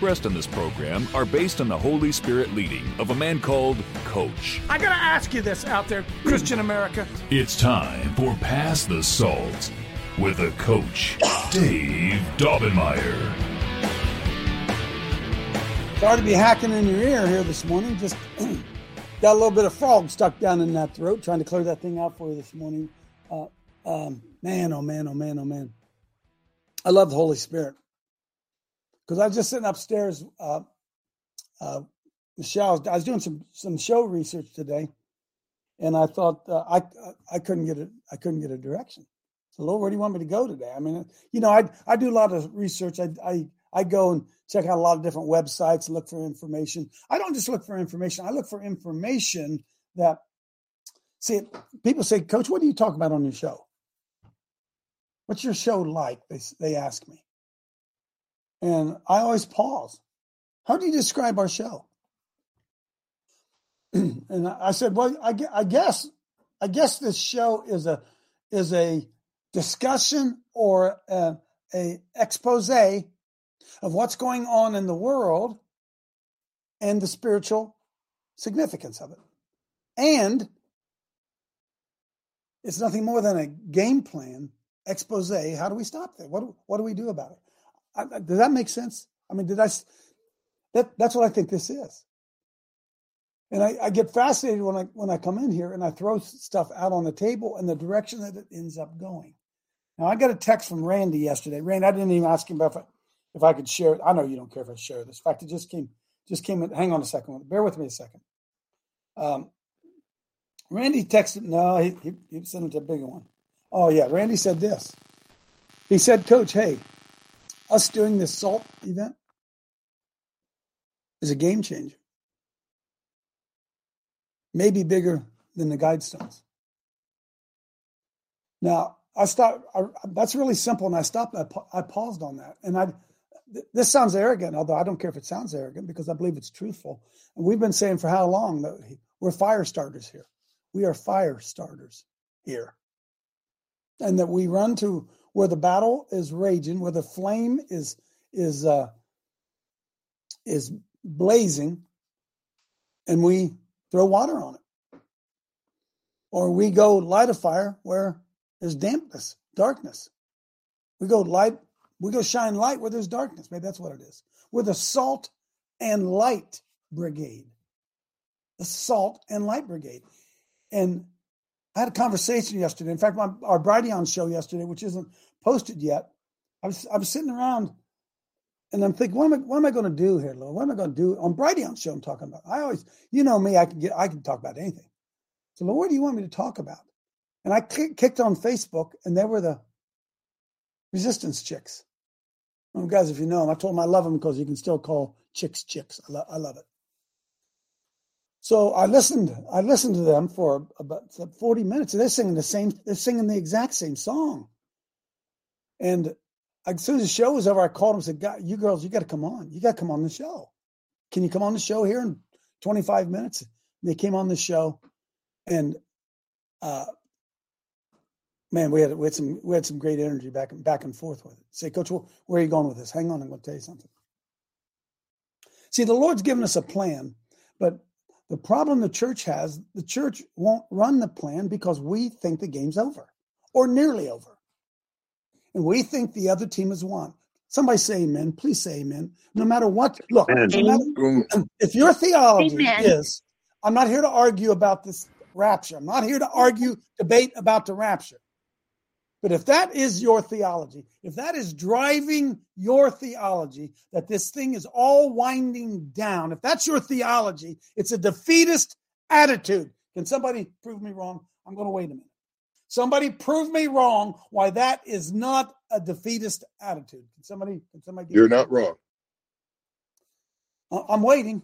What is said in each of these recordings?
in this program are based on the Holy Spirit leading of a man called Coach. I gotta ask you this out there, Christian America. It's time for Pass the Salt with a coach, Dave Daubenmire. Sorry to be hacking in your ear here this morning. Just got a little bit of frog stuck down in that throat. Trying to clear that thing out for you this morning. Uh, um, man, oh man, oh man, oh man. I love the Holy Spirit because I was just sitting upstairs. Uh, uh, Michelle, I was doing some some show research today, and I thought uh, I I couldn't get it. I couldn't get a direction. So, Lord, where do you want me to go today? I mean, you know, I I do a lot of research. I I I go and check out a lot of different websites, look for information. I don't just look for information. I look for information that see people say, Coach, what do you talk about on your show? What's your show like? They they ask me. And I always pause. How do you describe our show? and I said, well, I, I guess I guess this show is a is a discussion or a, a expose of what's going on in the world and the spiritual significance of it. And it's nothing more than a game plan expose. How do we stop that? What, what do we do about it? Does that make sense? I mean, did I? That, that's what I think this is. And I, I, get fascinated when I when I come in here and I throw stuff out on the table and the direction that it ends up going. Now I got a text from Randy yesterday. Randy, I didn't even ask him if I, if I could share it. I know you don't care if I share this. In fact, it just came just came. In, hang on a second. Bear with me a second. Um, Randy texted. No, he, he, he sent it to a bigger one. Oh yeah, Randy said this. He said, "Coach, hey, us doing this salt event is a game changer. Maybe bigger than the Guidestones." Now, I stopped. I, that's really simple, and I stopped. I, I paused on that, and I. This sounds arrogant, although I don't care if it sounds arrogant because I believe it's truthful. And we've been saying for how long that we're fire starters here. We are fire starters here, and that we run to where the battle is raging, where the flame is is uh, is blazing, and we throw water on it, or we go light a fire where there's dampness, darkness. We go light, we go shine light where there's darkness. Maybe that's what it is. We're the salt and light brigade. The salt and light brigade. And I had a conversation yesterday. In fact, my, our Brighteon show yesterday, which isn't posted yet, I was, I was sitting around and I'm thinking, what am I, what am I going to do here, Lord? What am I going to do on Brighteon show? I'm talking about. I always, you know me, I can get, I can talk about anything. So, Lord, what do you want me to talk about? And I kicked on Facebook, and there were the resistance chicks. Well, guys, if you know them, I told them I love them because you can still call chicks chicks. I, lo- I love it. So I listened. I listened to them for about forty minutes, they're singing the same. They're singing the exact same song. And as soon as the show was over, I called them and said, God, "You girls, you got to come on. You got to come on the show. Can you come on the show here in twenty five minutes?" And they came on the show, and uh, man, we had we had some we had some great energy back and back and forth with it. Say, Coach, where are you going with this? Hang on, I'm going to tell you something. See, the Lord's given us a plan, but the problem the church has, the church won't run the plan because we think the game's over or nearly over. And we think the other team has won. Somebody say amen. Please say amen. No matter what, look, no matter, if your theology amen. is, I'm not here to argue about this rapture. I'm not here to argue, debate about the rapture. But if that is your theology, if that is driving your theology, that this thing is all winding down, if that's your theology, it's a defeatist attitude. Can somebody prove me wrong? I'm going to wait a minute. Somebody prove me wrong why that is not a defeatist attitude. Can somebody? Can somebody? You're not wrong. I'm waiting.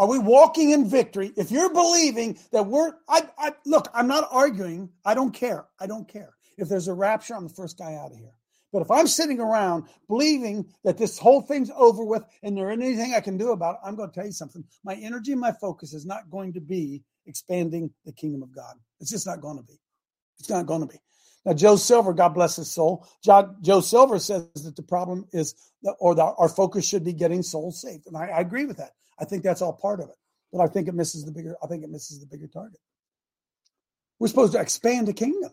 Are we walking in victory? If you're believing that we're, I, I look, I'm not arguing. I don't care. I don't care. If there's a rapture, I'm the first guy out of here. But if I'm sitting around believing that this whole thing's over with and there ain't anything I can do about it, I'm going to tell you something. My energy and my focus is not going to be expanding the kingdom of God. It's just not going to be. It's not going to be. Now, Joe Silver, God bless his soul. Joe, Silver says that the problem is, that, or our focus should be getting souls saved, and I, I agree with that. I think that's all part of it, but I think it misses the bigger. I think it misses the bigger target. We're supposed to expand the kingdom.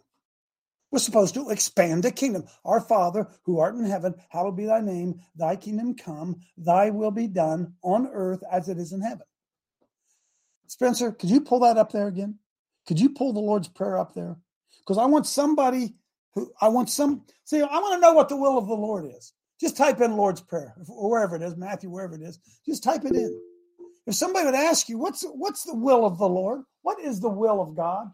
We're supposed to expand the kingdom. Our Father, who art in heaven, hallowed be thy name. Thy kingdom come. Thy will be done on earth as it is in heaven. Spencer, could you pull that up there again? Could you pull the Lord's Prayer up there? Because I want somebody who I want some. See, I want to know what the will of the Lord is. Just type in Lord's Prayer, or wherever it is, Matthew, wherever it is. Just type it in. If somebody would ask you, what's what's the will of the Lord? What is the will of God?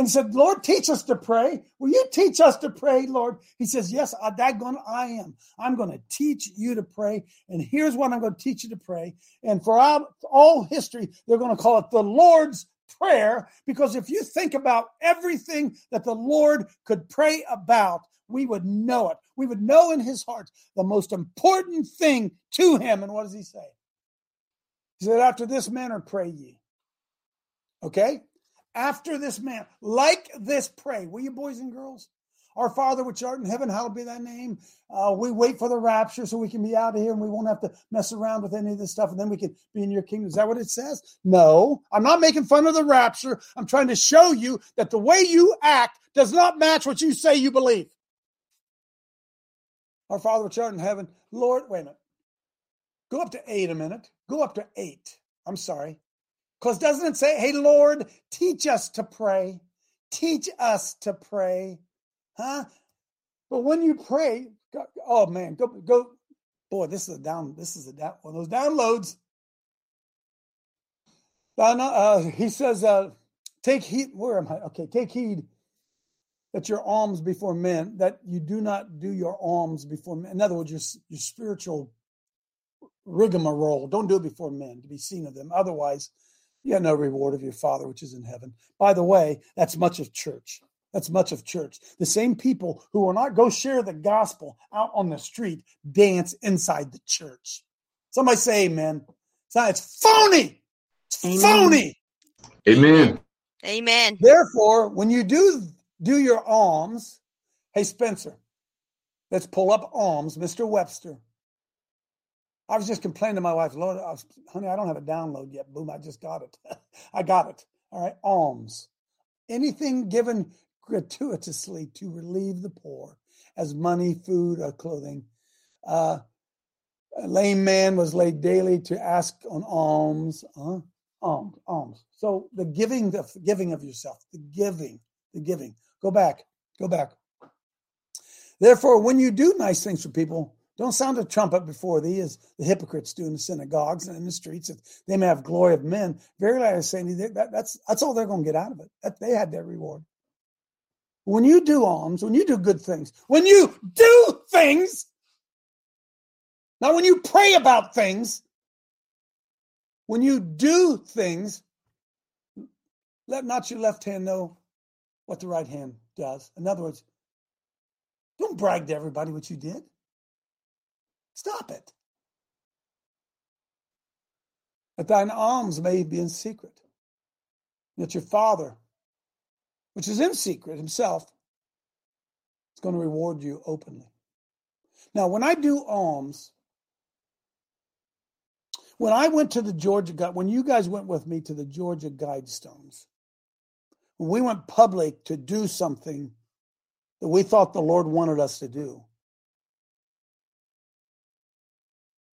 And said, Lord, teach us to pray. Will you teach us to pray, Lord? He says, Yes, I, daggone, I am. I'm going to teach you to pray. And here's what I'm going to teach you to pray. And for all, all history, they're going to call it the Lord's Prayer. Because if you think about everything that the Lord could pray about, we would know it. We would know in his heart the most important thing to him. And what does he say? He said, After this manner, pray ye. Okay? After this man, like this, pray. Will you, boys and girls? Our Father, which art in heaven, hallowed be thy name. Uh, we wait for the rapture so we can be out of here and we won't have to mess around with any of this stuff and then we can be in your kingdom. Is that what it says? No, I'm not making fun of the rapture. I'm trying to show you that the way you act does not match what you say you believe. Our Father, which art in heaven, Lord, wait a minute. Go up to eight a minute. Go up to eight. I'm sorry. Because doesn't it say, hey, Lord, teach us to pray? Teach us to pray. Huh? But when you pray, oh man, go, go. Boy, this is a down, this is a down, one of those downloads. Uh, he says, uh, take heed, where am I? Okay, take heed that your alms before men, that you do not do your alms before men. In other words, your, your spiritual rigmarole. Don't do it before men to be seen of them. Otherwise, you have no reward of your Father which is in heaven. By the way, that's much of church. That's much of church. The same people who will not go share the gospel out on the street dance inside the church. Somebody say amen. It's, not, it's phony. It's amen. phony. Amen. Amen. Therefore, when you do do your alms, hey Spencer, let's pull up alms, Mr. Webster. I was just complaining to my wife, Lord, I was, honey, I don't have a download yet. Boom, I just got it. I got it. All right, alms. Anything given gratuitously to relieve the poor, as money, food, or clothing. Uh, a lame man was laid daily to ask on alms. Uh, alms, alms. So the giving, the giving of yourself, the giving, the giving. Go back, go back. Therefore, when you do nice things for people, don't sound a trumpet before thee, as the hypocrites do in the synagogues and in the streets. that they may have glory of men, verily I say to you, that, that's that's all they're going to get out of it. That they had their reward. When you do alms, when you do good things, when you do things, not when you pray about things, when you do things, let not your left hand know what the right hand does. In other words, don't brag to everybody what you did. Stop it. That thine alms may be in secret, that your Father, which is in secret himself, is going to reward you openly. Now, when I do alms, when I went to the Georgia Guide, when you guys went with me to the Georgia Guidestones, we went public to do something that we thought the Lord wanted us to do,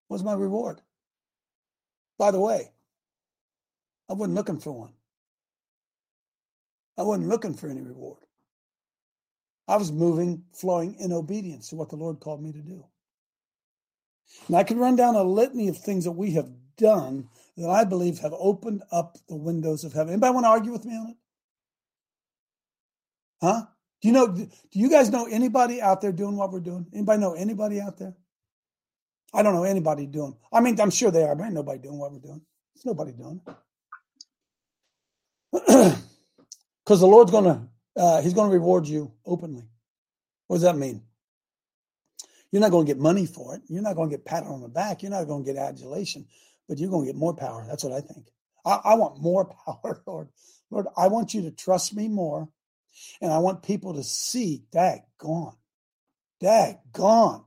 was my reward. By the way, I wasn't looking for one. I wasn't looking for any reward. I was moving, flowing in obedience to what the Lord called me to do. And I can run down a litany of things that we have done that I believe have opened up the windows of heaven. Anybody want to argue with me on it? Huh? Do you know? Do you guys know anybody out there doing what we're doing? Anybody know anybody out there? I don't know anybody doing. I mean, I'm sure they are, but ain't nobody doing what we're doing. It's nobody doing. Because the Lord's gonna, uh, He's gonna reward you openly. What does that mean? You're not to get money for it. You're not to get patted on the back. You're not to get adulation, but you're to get more power. That's what I think. I, I want more power, Lord. Lord, I want you to trust me more. And I want people to see, dag gone, dag gone.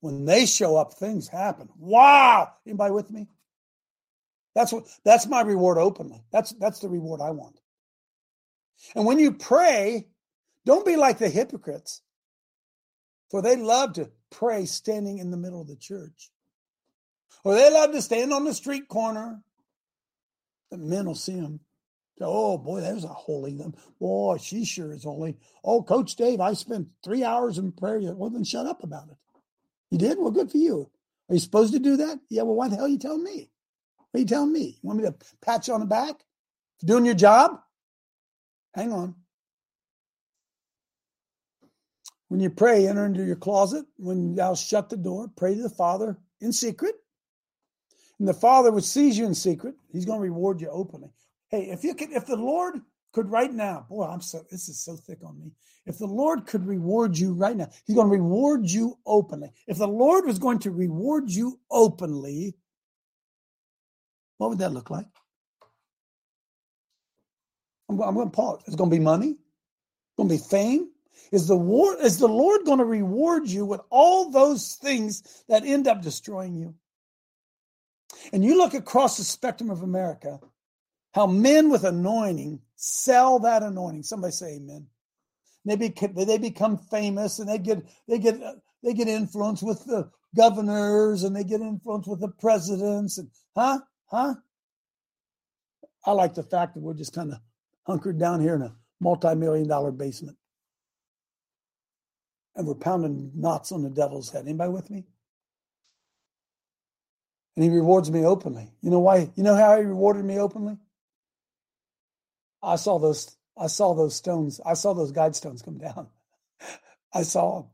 When they show up, things happen. Wow. Anybody with me? That's what that's my reward openly. That's that's the reward I want. And when you pray, don't be like the hypocrites. For they love to pray standing in the middle of the church. Or they love to stand on the street corner. The men will see them. Oh boy, there's a holy. Them. Boy, she sure is holy. Oh, Coach Dave, I spent three hours in prayer. Well, then shut up about it. You did? Well, good for you. Are you supposed to do that? Yeah, well, why the hell are you telling me? What are you telling me? You want me to pat you on the back for doing your job? Hang on. When you pray, enter into your closet. When thou shut the door, pray to the Father in secret. And the Father which sees you in secret, He's going to reward you openly. Hey, if you could, if the Lord could right now, boy, I'm so this is so thick on me. If the Lord could reward you right now, He's going to reward you openly. If the Lord was going to reward you openly, what would that look like? I'm, I'm going to pause. It's going to be money. It's going to be fame. Is the war is the Lord going to reward you with all those things that end up destroying you? And you look across the spectrum of America, how men with anointing sell that anointing. Somebody say amen. They, become, they become famous and they get they get uh, they get influence with the governors and they get influence with the presidents and huh huh. I like the fact that we're just kind of hunkered down here in a multi-million dollar basement and we're pounding knots on the devil's head. Anybody with me? And he rewards me openly. You know why? You know how he rewarded me openly? I saw those. I saw those stones. I saw those guide stones come down. I saw them.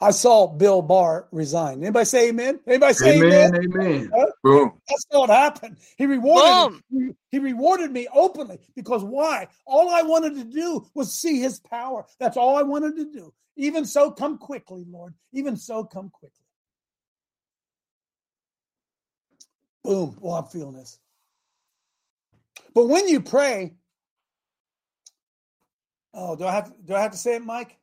I saw Bill Barr resign. Anybody say amen? Anybody say amen? Amen. amen. Huh? Boom. That's what happened. He rewarded me. He rewarded me openly because why? All I wanted to do was see his power. That's all I wanted to do. Even so, come quickly, Lord. Even so, come quickly. Boom. Well, I'm feeling this. But when you pray, oh, do I have to, do I have to say it, Mike?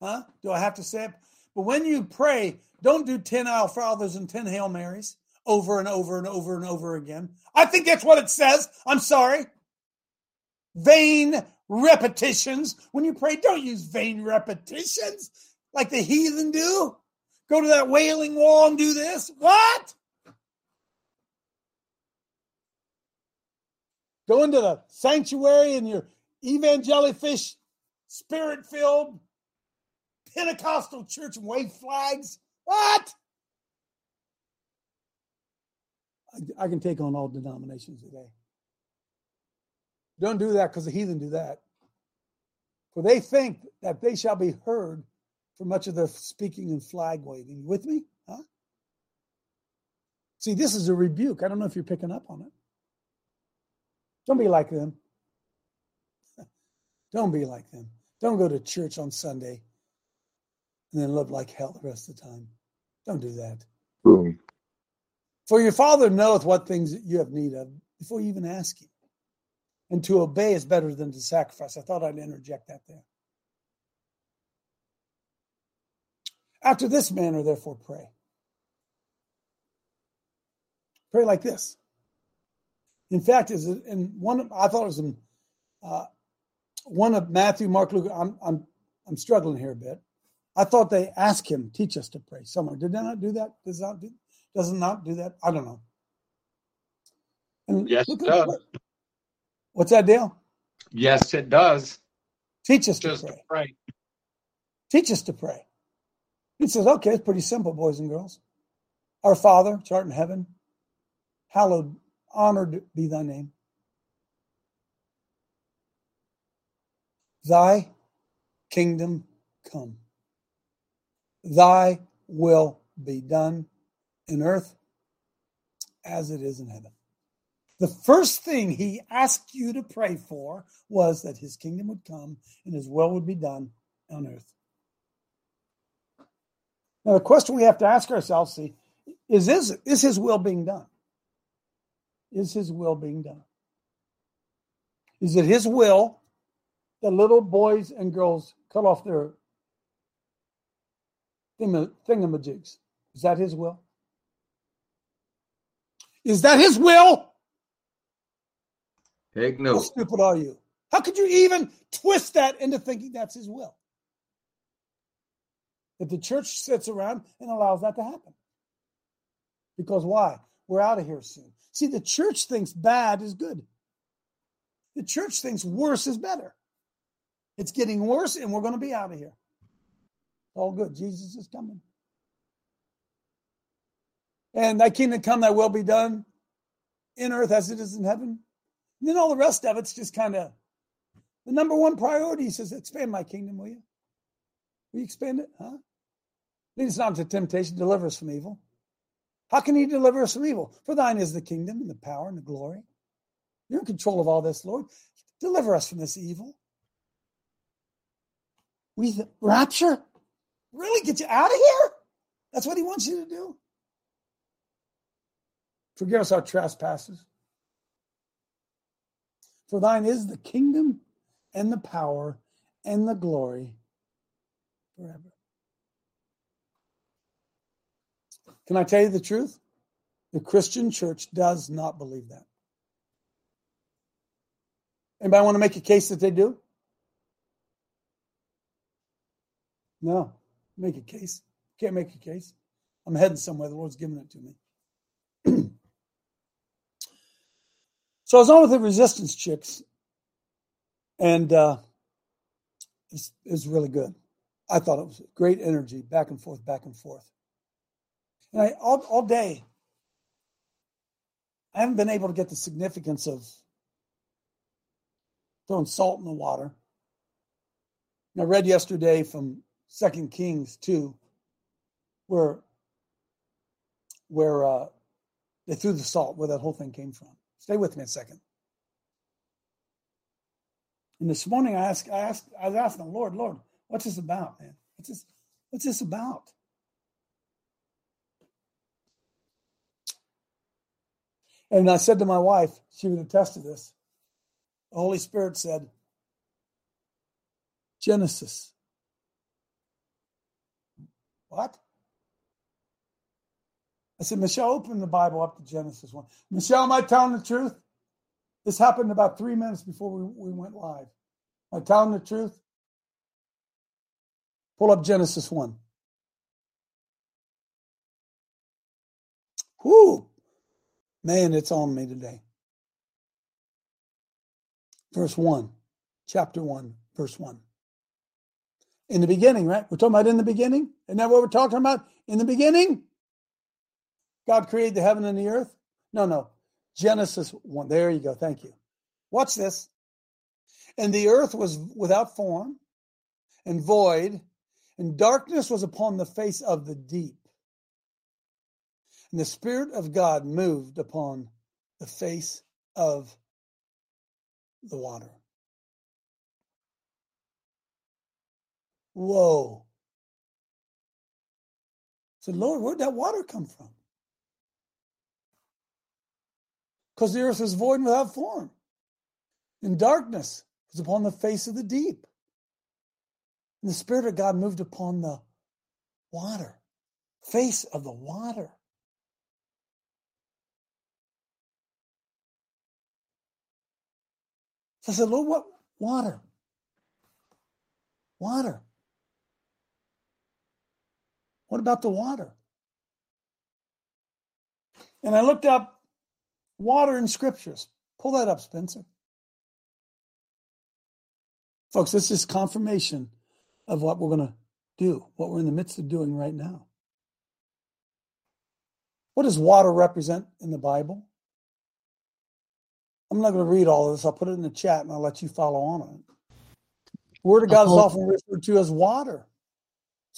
Huh? Do I have to say it? But when you pray, don't do 10 Our Fathers and 10 Hail Marys over and over and over and over again. I think that's what it says. I'm sorry. Vain repetitions. When you pray, don't use vain repetitions like the heathen do. Go to that wailing wall and do this. What? Go into the sanctuary in your evangelifish, spirit filled Pentecostal church wave flags. What? I, I can take on all denominations today. Don't do that because the heathen do that. For they think that they shall be heard for much of their speaking and flag waving. You with me? Huh? See, this is a rebuke. I don't know if you're picking up on it. Don't be like them. Don't be like them. Don't go to church on Sunday and then live like hell the rest of the time. Don't do that. Boom. For your Father knoweth what things you have need of before you even ask Him and to obey is better than to sacrifice. I thought I'd interject that there. After this manner, therefore, pray. Pray like this. In fact, is in one? I thought it was in uh, one of Matthew, Mark, Luke. I'm I'm I'm struggling here a bit. I thought they asked him, teach us to pray somewhere. Did they not do that? Does not do, does it not do that? I don't know. And yes, it does. What's that, deal? Yes, it does. Teach us Just to pray. to pray. Teach us to pray. He says, okay, it's pretty simple, boys and girls. Our Father, which art in heaven, hallowed, honored be thy name. Thy kingdom come. Thy will be done in earth as it is in heaven. The first thing he asked you to pray for was that his kingdom would come and his will would be done on earth. Now, the question we have to ask ourselves see, is, this, is his will being done? Is his will being done? Is it his will that little boys and girls cut off their thingamajigs? Is that his will? Is that his will? Heck no. How stupid are you? How could you even twist that into thinking that's his will? That the church sits around and allows that to happen. Because why? We're out of here soon. See, the church thinks bad is good. The church thinks worse is better. It's getting worse, and we're going to be out of here. All good. Jesus is coming. And thy kingdom come, thy will be done in earth as it is in heaven. And then all the rest of it's just kind of the number one priority. He says, expand my kingdom, will you? Will you expand it? Huh? Lead us not into temptation, deliver us from evil. How can he deliver us from evil? For thine is the kingdom and the power and the glory. You're in control of all this, Lord. Deliver us from this evil. We rapture? Really get you out of here? That's what he wants you to do. Forgive us our trespasses. For thine is the kingdom and the power and the glory forever. Can I tell you the truth? The Christian church does not believe that. Anybody want to make a case that they do? No. Make a case. Can't make a case. I'm heading somewhere. The Lord's giving it to me. so I was on with the resistance chicks, and uh, it was really good. I thought it was great energy, back and forth, back and forth. And I all, all day, I haven't been able to get the significance of throwing salt in the water. And I read yesterday from Second Kings 2, where where uh, they threw the salt, where that whole thing came from. Stay with me a second. And this morning I asked, I asked, I was asking the Lord, Lord, what's this about, man? What's this, what's this about? And I said to my wife, she would attest to this. The Holy Spirit said, Genesis. What? I said, Michelle, open the Bible up to Genesis 1. Michelle, am I telling the truth? This happened about three minutes before we, we went live. Am I telling the truth? Pull up Genesis 1. Whoo! Man, it's on me today. Verse 1, chapter 1, verse 1. In the beginning, right? We're talking about in the beginning. Isn't that what we're talking about? In the beginning? God created the heaven and the earth? No, no. Genesis 1. There you go. Thank you. Watch this. And the earth was without form and void, and darkness was upon the face of the deep. And the Spirit of God moved upon the face of the water. Whoa. I said, Lord, where'd that water come from? Because the earth is void and without form. And darkness was upon the face of the deep. And the Spirit of God moved upon the water, face of the water. So I said, Lord, what? Water. Water. What about the water? And I looked up water in scriptures. Pull that up, Spencer. Folks, this is confirmation of what we're going to do, what we're in the midst of doing right now. What does water represent in the Bible? I'm not going to read all of this. I'll put it in the chat and I'll let you follow on on it. Word of God is often referred to as water.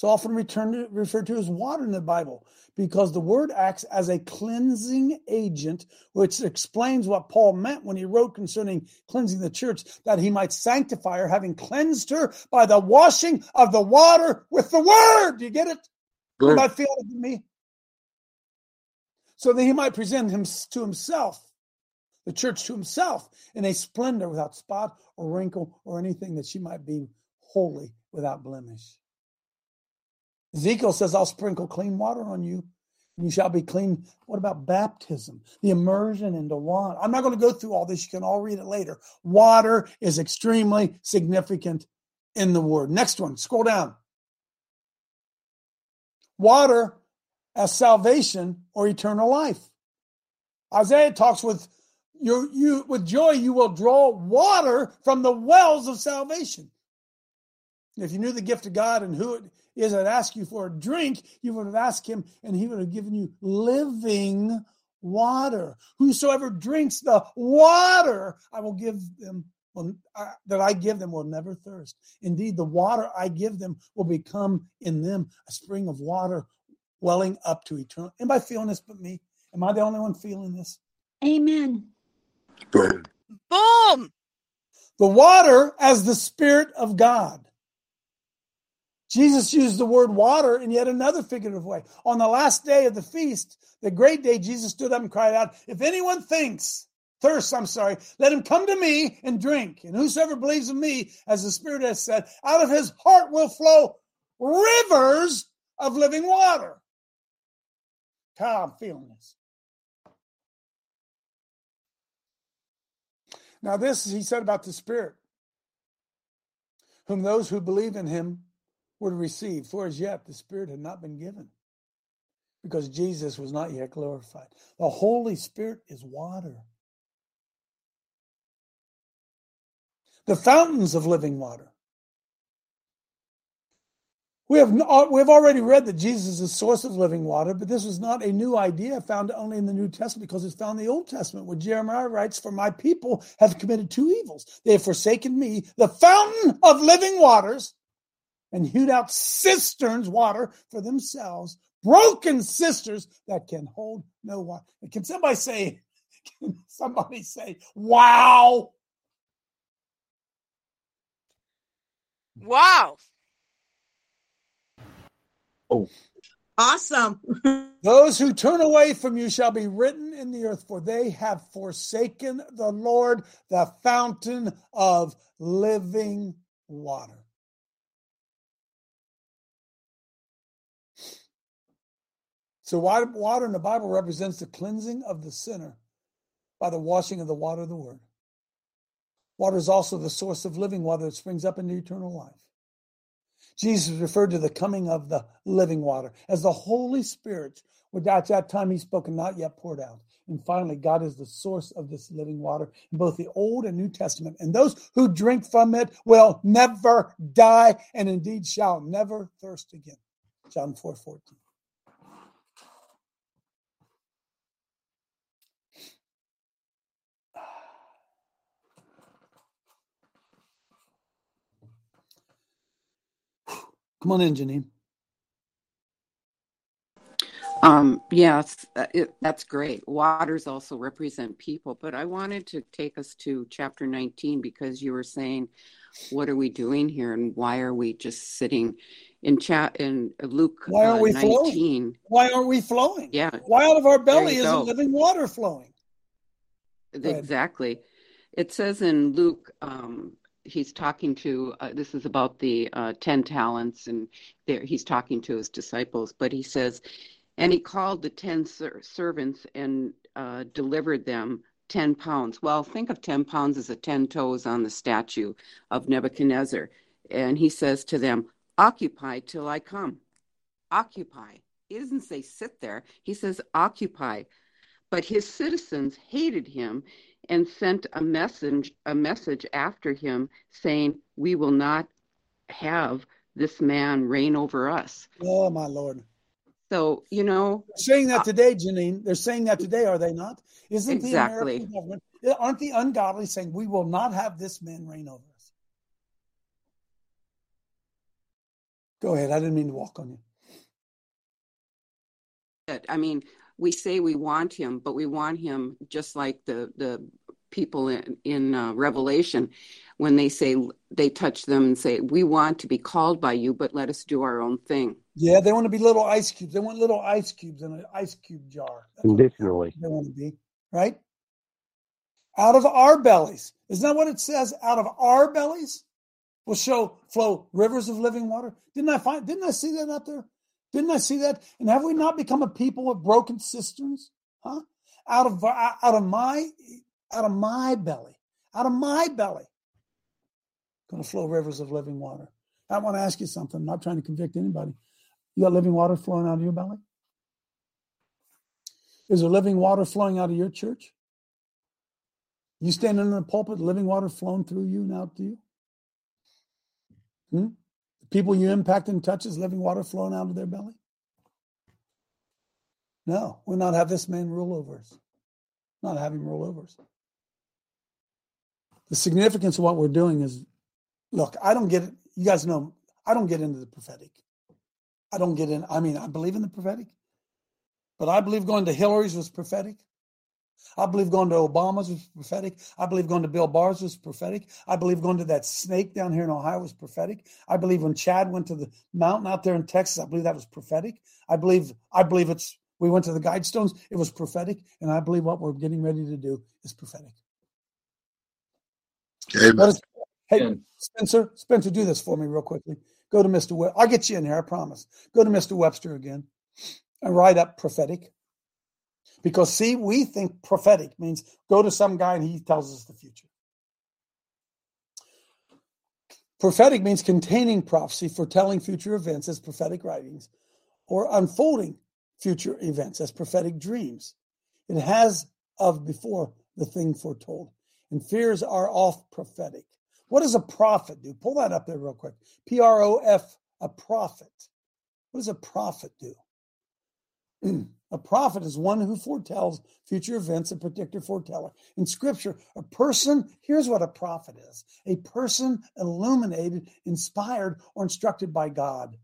It's often returned, referred to as water in the Bible because the word acts as a cleansing agent, which explains what Paul meant when he wrote concerning cleansing the church, that he might sanctify her, having cleansed her by the washing of the water with the word. Do you get it? Good. Anybody feel it me? So that he might present him to himself, the church to himself, in a splendor without spot or wrinkle or anything that she might be holy without blemish. Ezekiel says, I'll sprinkle clean water on you, and you shall be clean. What about baptism? The immersion into water. I'm not going to go through all this. You can all read it later. Water is extremely significant in the word. Next one, scroll down. Water as salvation or eternal life. Isaiah talks with you, you with joy, you will draw water from the wells of salvation. If you knew the gift of God and who it is that asked you for a drink, you would have asked him and he would have given you living water. Whosoever drinks the water I will give them will, uh, that I give them will never thirst. Indeed, the water I give them will become in them a spring of water welling up to eternal. Am I feeling this but me? Am I the only one feeling this? Amen. Good. Boom! The water as the Spirit of God. Jesus used the word water in yet another figurative way. On the last day of the feast, the great day, Jesus stood up and cried out, If anyone thinks, thirsts, I'm sorry, let him come to me and drink. And whosoever believes in me, as the Spirit has said, out of his heart will flow rivers of living water. God, I'm feeling this. Now, this he said about the Spirit, whom those who believe in him would receive, for as yet the Spirit had not been given, because Jesus was not yet glorified. The Holy Spirit is water. The fountains of living water. We have, we have already read that Jesus is the source of living water, but this was not a new idea found only in the New Testament because it's found in the Old Testament, where Jeremiah writes, For my people have committed two evils. They have forsaken me, the fountain of living waters, and hewed out cisterns, water for themselves, broken cisterns that can hold no water. Can somebody say, can somebody say, wow? Wow. Oh. Awesome. Those who turn away from you shall be written in the earth, for they have forsaken the Lord, the fountain of living water. So, water in the Bible represents the cleansing of the sinner by the washing of the water of the Word. Water is also the source of living water that springs up into eternal life. Jesus referred to the coming of the living water as the Holy Spirit, which at that time he spoke and not yet poured out. And finally, God is the source of this living water in both the Old and New Testament. And those who drink from it will never die and indeed shall never thirst again. John 4 14. Come on in, Janine. Um, yes, uh, it, that's great. Waters also represent people, but I wanted to take us to chapter 19 because you were saying, what are we doing here and why are we just sitting in chat in Luke Why aren't uh, we 19? flowing? Why aren't we flowing? Yeah. Why out of our belly isn't go. living water flowing? Exactly. It says in Luke, um, he's talking to, uh, this is about the uh, 10 talents, and there he's talking to his disciples, but he says, and he called the 10 ser- servants and uh, delivered them 10 pounds. Well, think of 10 pounds as a 10 toes on the statue of Nebuchadnezzar. And he says to them, Occupy till I come. Occupy. He doesn't say sit there, he says occupy. But his citizens hated him and sent a message a message after him saying, "We will not have this man reign over us." Oh, my Lord. So, you know, They're saying that uh, today, Janine. They're saying that today, are they not? Isn't Exactly. the American government, aren't the ungodly saying, we will not have this man reign over us? Go ahead. I didn't mean to walk on you. I mean, we say we want him, but we want him just like the the people in, in uh, Revelation when they say they touch them and say, "We want to be called by you, but let us do our own thing." Yeah, they want to be little ice cubes. They want little ice cubes in an ice cube jar. That's Conditionally. they want to be, right? Out of our bellies. Isn't that what it says? Out of our bellies will show flow rivers of living water. Didn't I find didn't I see that out there? Didn't I see that? And have we not become a people with broken cisterns? Huh? Out of out of my out of my belly, out of my belly, going to flow rivers of living water. I want to ask you something. I'm not trying to convict anybody. You got living water flowing out of your belly? Is there living water flowing out of your church? You standing in the pulpit, living water flowing through you and out to you? Hmm? People you impact and touch is living water flowing out of their belly? No, we'll not have this man rule over us. Not have him rule over us. The significance of what we're doing is look, I don't get it. You guys know I don't get into the prophetic. I don't get in. I mean, I believe in the prophetic, but I believe going to Hillary's was prophetic. I believe going to Obama's was prophetic. I believe going to Bill Barr's was prophetic. I believe going to that snake down here in Ohio was prophetic. I believe when Chad went to the mountain out there in Texas, I believe that was prophetic. I believe I believe it's we went to the Guidestones, it was prophetic, and I believe what we're getting ready to do is prophetic. Amen. What is, hey, Amen. Spencer, Spencer, do this for me real quickly. Go to Mr. Webster. I'll get you in here, I promise. Go to Mr. Webster again and write up prophetic. Because see, we think prophetic means go to some guy and he tells us the future. Prophetic means containing prophecy, foretelling future events as prophetic writings, or unfolding future events as prophetic dreams. It has of before the thing foretold, and fears are off prophetic. What does a prophet do? Pull that up there real quick. P R O F, a prophet. What does a prophet do? a prophet is one who foretells future events, a predictor foreteller. In scripture, a person, here's what a prophet is a person illuminated, inspired, or instructed by God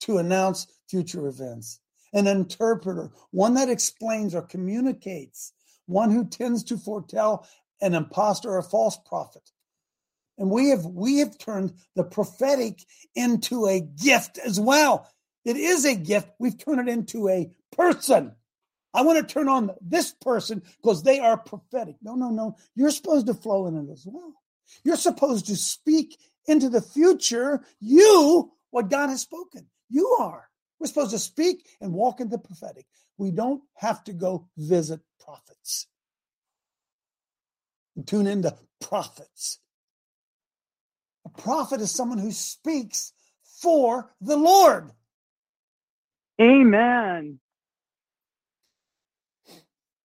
to announce future events. An interpreter, one that explains or communicates, one who tends to foretell an impostor or a false prophet. And we have we have turned the prophetic into a gift as well. It is a gift. We've turned it into a person. I want to turn on this person because they are prophetic. No, no, no. You're supposed to flow in it as well. You're supposed to speak into the future, you, what God has spoken. You are. We're supposed to speak and walk in the prophetic. We don't have to go visit prophets. Tune into prophets. A prophet is someone who speaks for the Lord. Amen.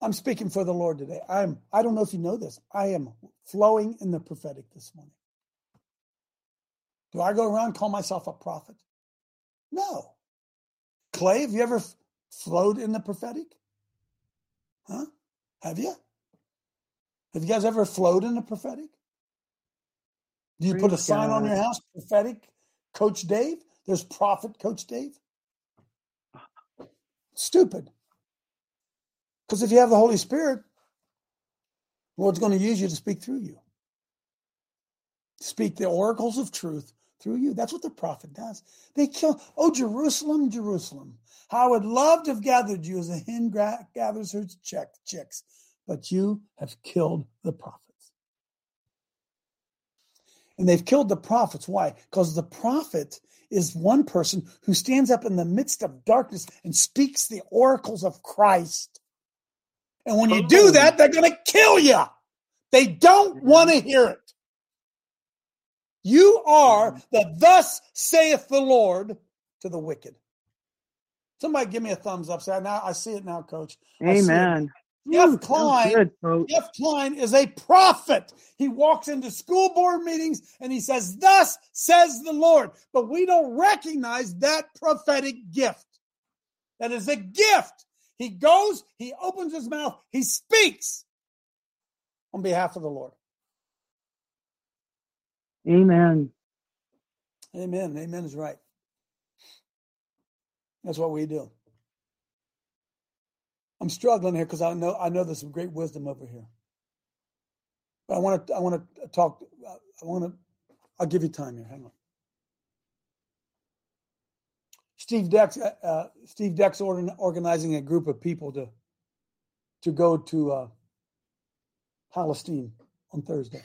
I'm speaking for the Lord today. I'm I don't know if you know this. I am flowing in the prophetic this morning. Do I go around and call myself a prophet? No. Clay, have you ever flowed in the prophetic? Huh? Have you? Have you guys ever flowed in the prophetic? Do you put a sign on your house, prophetic Coach Dave? There's prophet Coach Dave. Uh-huh. Stupid. Because if you have the Holy Spirit, the Lord's going to use you to speak through you. Speak the oracles of truth through you. That's what the prophet does. They kill, oh, Jerusalem, Jerusalem. How I would love to have gathered you as a hen gathers her chicks, but you have killed the prophets. And they've killed the prophets. Why? Because the prophet is one person who stands up in the midst of darkness and speaks the oracles of Christ. And when you do that, they're going to kill you. They don't want to hear it. You are the thus saith the Lord to the wicked. Somebody give me a thumbs up. Say, now I see it now, coach. I see it. Amen. Jeff Klein good, Jeff Klein is a prophet. He walks into school board meetings and he says, Thus says the Lord. But we don't recognize that prophetic gift. That is a gift. He goes, he opens his mouth, he speaks on behalf of the Lord. Amen. Amen. Amen is right. That's what we do. I'm struggling here because I know I know there's some great wisdom over here. But I want to I want to talk. I want to. I'll give you time here. Hang on. Steve Dex. Uh, uh Steve Dex organizing a group of people to to go to uh, Palestine on Thursday.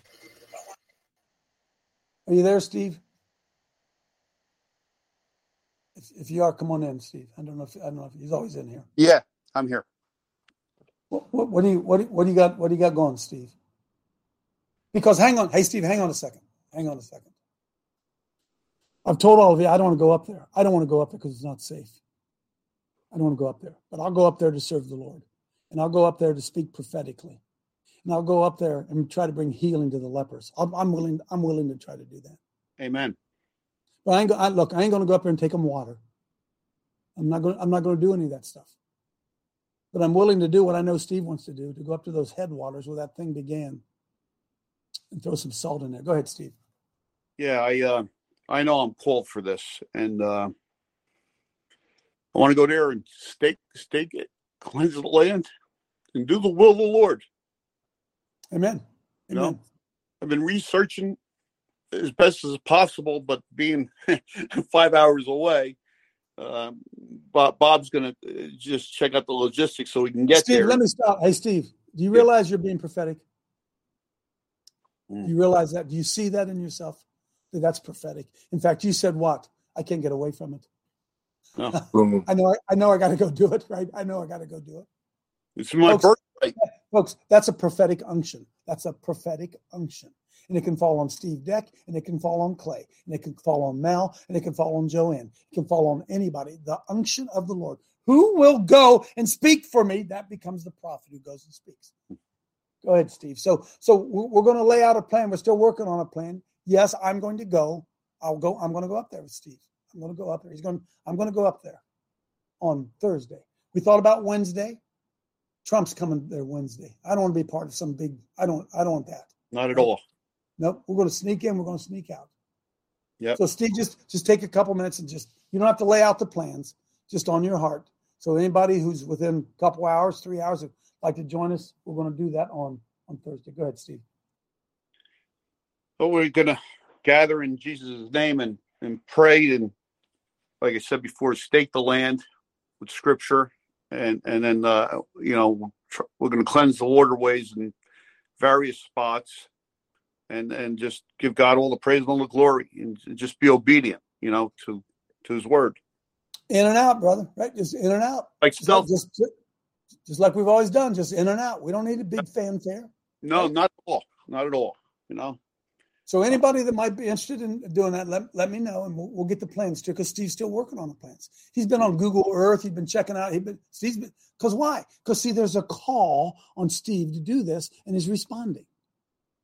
Are you there, Steve? If, if you are, come on in, Steve. I don't know if I don't know if he's always in here. Yeah, I'm here. What, what, what do you what, what do you got? What do you got going, Steve? Because hang on, hey Steve, hang on a second. Hang on a second. I've told all of you I don't want to go up there. I don't want to go up there because it's not safe. I don't want to go up there, but I'll go up there to serve the Lord, and I'll go up there to speak prophetically, and I'll go up there and try to bring healing to the lepers. I'm, I'm willing. I'm willing to try to do that. Amen. But I ain't. I, look, I ain't going to go up there and take them water. I'm not going. I'm not going to do any of that stuff. But I'm willing to do what I know Steve wants to do: to go up to those headwaters where that thing began, and throw some salt in there. Go ahead, Steve. Yeah, I. Uh I know I'm called for this, and uh, I want to go there and stake stake it, cleanse the land, and do the will of the Lord. Amen. Amen. You know, I've been researching as best as possible, but being five hours away, uh, Bob, Bob's going to just check out the logistics so we can get Steve, there. let me stop. Hey, Steve, do you realize you're being prophetic? Mm. You realize that? Do you see that in yourself? That's prophetic. In fact, you said what? I can't get away from it. No. Oh. I know. I know. I got to go do it. Right. I know. I got to go do it. It's my folks, birthright, folks. That's a prophetic unction. That's a prophetic unction, and it can fall on Steve Deck, and it can fall on Clay, and it can fall on Mel, and it can fall on Joanne. It can fall on anybody. The unction of the Lord. Who will go and speak for me? That becomes the prophet who goes and speaks. Go ahead, Steve. So, so we're going to lay out a plan. We're still working on a plan yes, I'm going to go. I'll go. I'm going to go up there with Steve. I'm going to go up there. He's going. I'm going to go up there on Thursday. We thought about Wednesday. Trump's coming there Wednesday. I don't want to be part of some big. I don't. I don't want that. Not at all. Nope. We're going to sneak in. We're going to sneak out. Yeah. So Steve, just just take a couple minutes and just you don't have to lay out the plans. Just on your heart. So anybody who's within a couple hours, three hours, would like to join us, we're going to do that on on Thursday. Go ahead, Steve. But we're going to gather in Jesus' name and, and pray. And like I said before, stake the land with scripture. And, and then, uh, you know, we're going to cleanse the waterways in various spots and, and just give God all the praise and all the glory and just be obedient, you know, to, to his word. In and out, brother, right? Just in and out. Like just, like, just, just like we've always done, just in and out. We don't need a big fanfare. No, right? not at all. Not at all. You know, so anybody that might be interested in doing that, let, let me know, and we'll, we'll get the plans too. Because Steve's still working on the plans. He's been on Google Earth. He's been checking out. He's been Steve's been because why? Because see, there's a call on Steve to do this, and he's responding.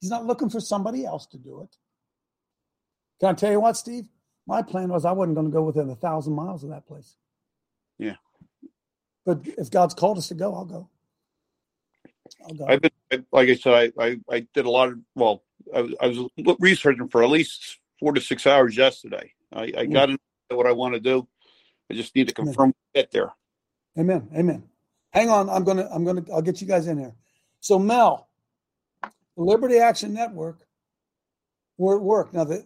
He's not looking for somebody else to do it. Can I tell you what, Steve? My plan was I wasn't going to go within a thousand miles of that place. Yeah. But if God's called us to go, I'll go. I'll go. I've been, like I said, I, I, I did a lot of well I was, I was researching for at least four to six hours yesterday. I, I got into what I want to do. I just need to confirm get there. Amen. Amen. Hang on. I'm gonna. I'm gonna. I'll get you guys in here. So Mel, Liberty Action Network, we're at work now. The,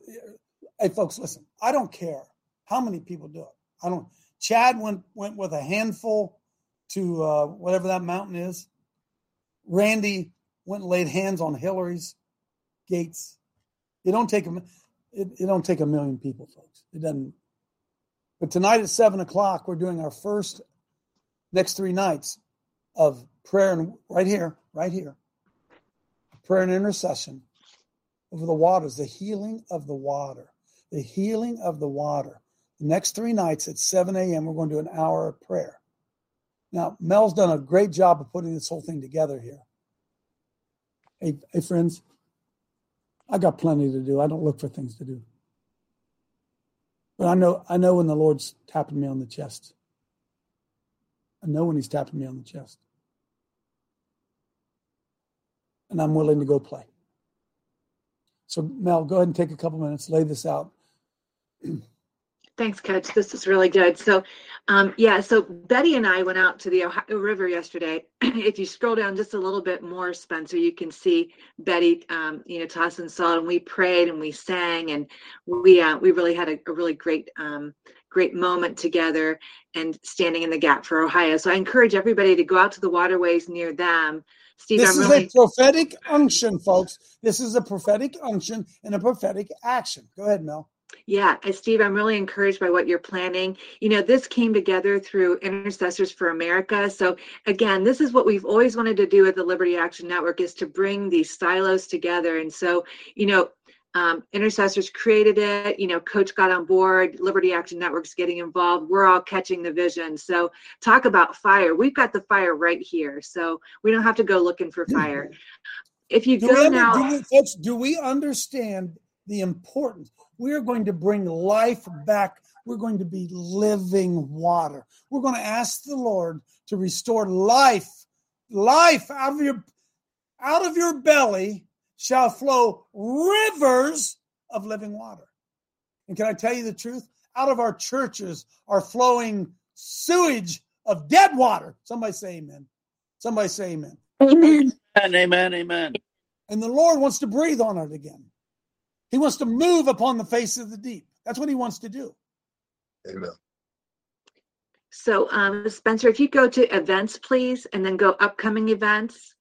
hey, folks, listen. I don't care how many people do it. I don't. Chad went went with a handful to uh, whatever that mountain is. Randy went and laid hands on Hillary's gates. It don't take a it, it don't take a million people, folks. It doesn't. But tonight at seven o'clock, we're doing our first next three nights of prayer and right here, right here, prayer and intercession over the waters, the healing of the water, the healing of the water. The next three nights at 7 a.m., we're going to do an hour of prayer. Now, Mel's done a great job of putting this whole thing together here. Hey, hey friends, I got plenty to do. I don't look for things to do. But I know I know when the Lord's tapping me on the chest. I know when he's tapping me on the chest. And I'm willing to go play. So Mel, go ahead and take a couple minutes, lay this out. Thanks, Coach. This is really good. So, um, yeah, so Betty and I went out to the Ohio River yesterday. if you scroll down just a little bit more, Spencer, you can see Betty, um, you know, tossing salt, and we prayed and we sang, and we uh, we really had a, a really great um, great moment together and standing in the gap for Ohio. So I encourage everybody to go out to the waterways near them. Steve, this I'm is really a prophetic unction, folks. This is a prophetic unction and a prophetic action. Go ahead, Mel. Yeah, Steve, I'm really encouraged by what you're planning. You know, this came together through Intercessors for America. So again, this is what we've always wanted to do at the Liberty Action Network is to bring these silos together. And so, you know, um, intercessors created it you know coach got on board liberty action network's getting involved we're all catching the vision so talk about fire we've got the fire right here so we don't have to go looking for fire if you Do go ever- now do we, folks, do we understand the importance? We are going to bring life back. We're going to be living water. We're going to ask the Lord to restore life, life out of your out of your belly shall flow rivers of living water. And can I tell you the truth? Out of our churches are flowing sewage of dead water. Somebody say amen. Somebody say amen. Amen. Amen, amen, amen. And the Lord wants to breathe on it again. He wants to move upon the face of the deep. That's what he wants to do. Amen. so um, spencer if you go to events please and then go upcoming events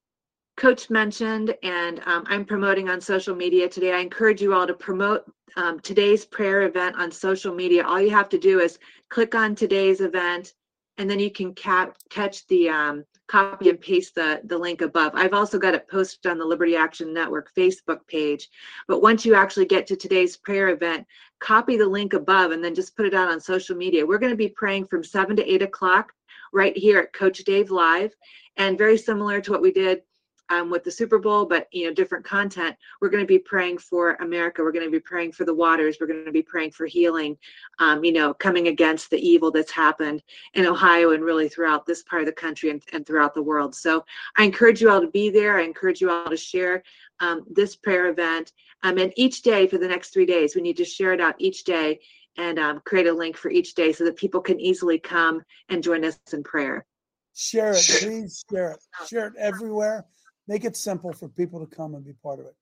coach mentioned and um, i'm promoting on social media today i encourage you all to promote um, today's prayer event on social media all you have to do is click on today's event and then you can cap- catch the um, copy and paste the, the link above. I've also got it posted on the liberty action network facebook page. But once you actually get to today's prayer event copy the link above and then just put it out on social media. We're going to be praying from 7 to 8 o'clock right here at coach dave live. And very similar to what we did um, with the Super Bowl, but you know, different content. We're going to be praying for America. We're going to be praying for the waters. We're going to be praying for healing. Um, you know, coming against the evil that's happened in Ohio and really throughout this part of the country and, and throughout the world. So I encourage you all to be there. I encourage you all to share um, this prayer event. Um, and each day for the next three days, we need to share it out each day and um, create a link for each day so that people can easily come and join us in prayer. Share it, please share it. Share it everywhere. Make it simple for people to come and be part of it.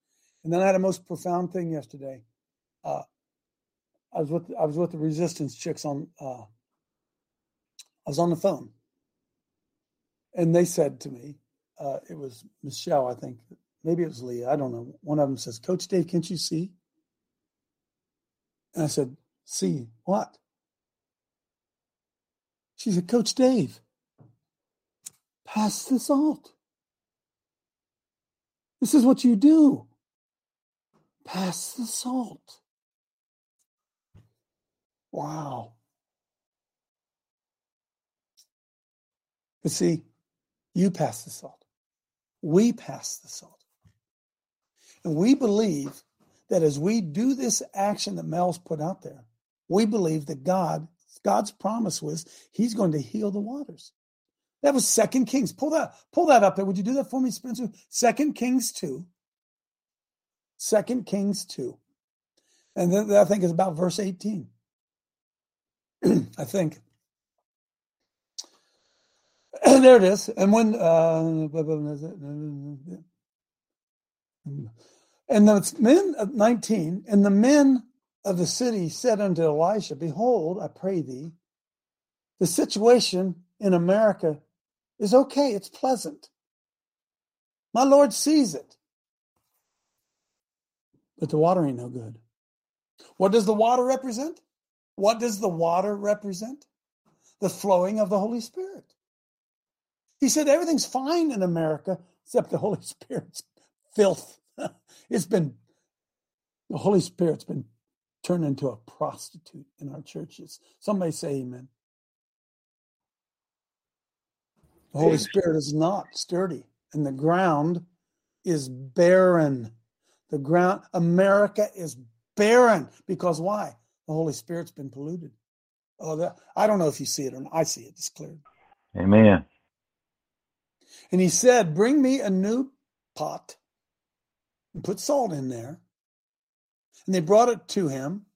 And then I had a most profound thing yesterday. Uh, I was with I was with the resistance chicks on uh, I was on the phone. And they said to me, uh, it was Michelle, I think, maybe it was Leah, I don't know. One of them says, Coach Dave, can't you see? And I said, See what? She said, Coach Dave, pass the salt. This is what you do. Pass the salt. Wow. But see, you pass the salt. We pass the salt. And we believe that as we do this action that Mel's put out there, we believe that God, God's promise was he's going to heal the waters. That was Second Kings. Pull that, pull that up there. Would you do that for me, Spencer? Second Kings 2. Second Kings 2. And then I think it's about verse 18. I think. And there it is. And when uh, and the men of 19, and the men of the city said unto Elisha, Behold, I pray thee, the situation in America is okay, it's pleasant. My Lord sees it. But the water ain't no good. What does the water represent? What does the water represent? The flowing of the Holy Spirit. He said everything's fine in America except the Holy Spirit's filth. it's been, the Holy Spirit's been turned into a prostitute in our churches. Somebody say amen. The Holy Spirit is not sturdy, and the ground is barren. The ground, America is barren because why? The Holy Spirit's been polluted. Oh, that, I don't know if you see it or not. I see it. It's clear. Amen. And he said, Bring me a new pot and put salt in there. And they brought it to him.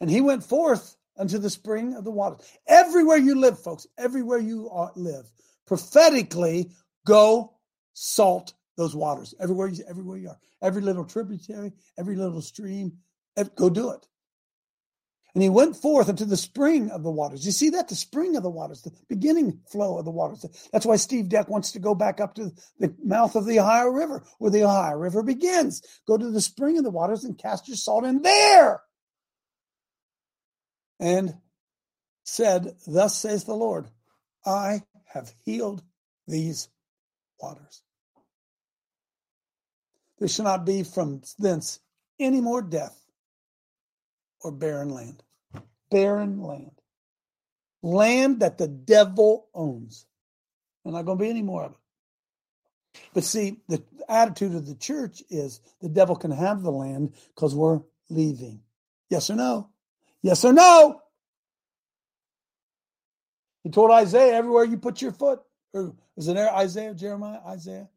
And he went forth unto the spring of the waters. Everywhere you live, folks, everywhere you are, live, prophetically go salt those waters. Everywhere you, everywhere you are, every little tributary, every little stream, go do it. And he went forth into the spring of the waters. You see that? The spring of the waters, the beginning flow of the waters. That's why Steve Deck wants to go back up to the mouth of the Ohio River, where the Ohio River begins. Go to the spring of the waters and cast your salt in there. And said, Thus says the Lord, I have healed these waters. There shall not be from thence any more death or barren land. Barren land. Land that the devil owns. There's not going to be any more of it. But see, the attitude of the church is the devil can have the land because we're leaving. Yes or no? Yes or no? He told Isaiah, everywhere you put your foot, or was it Isaiah, Jeremiah, Isaiah?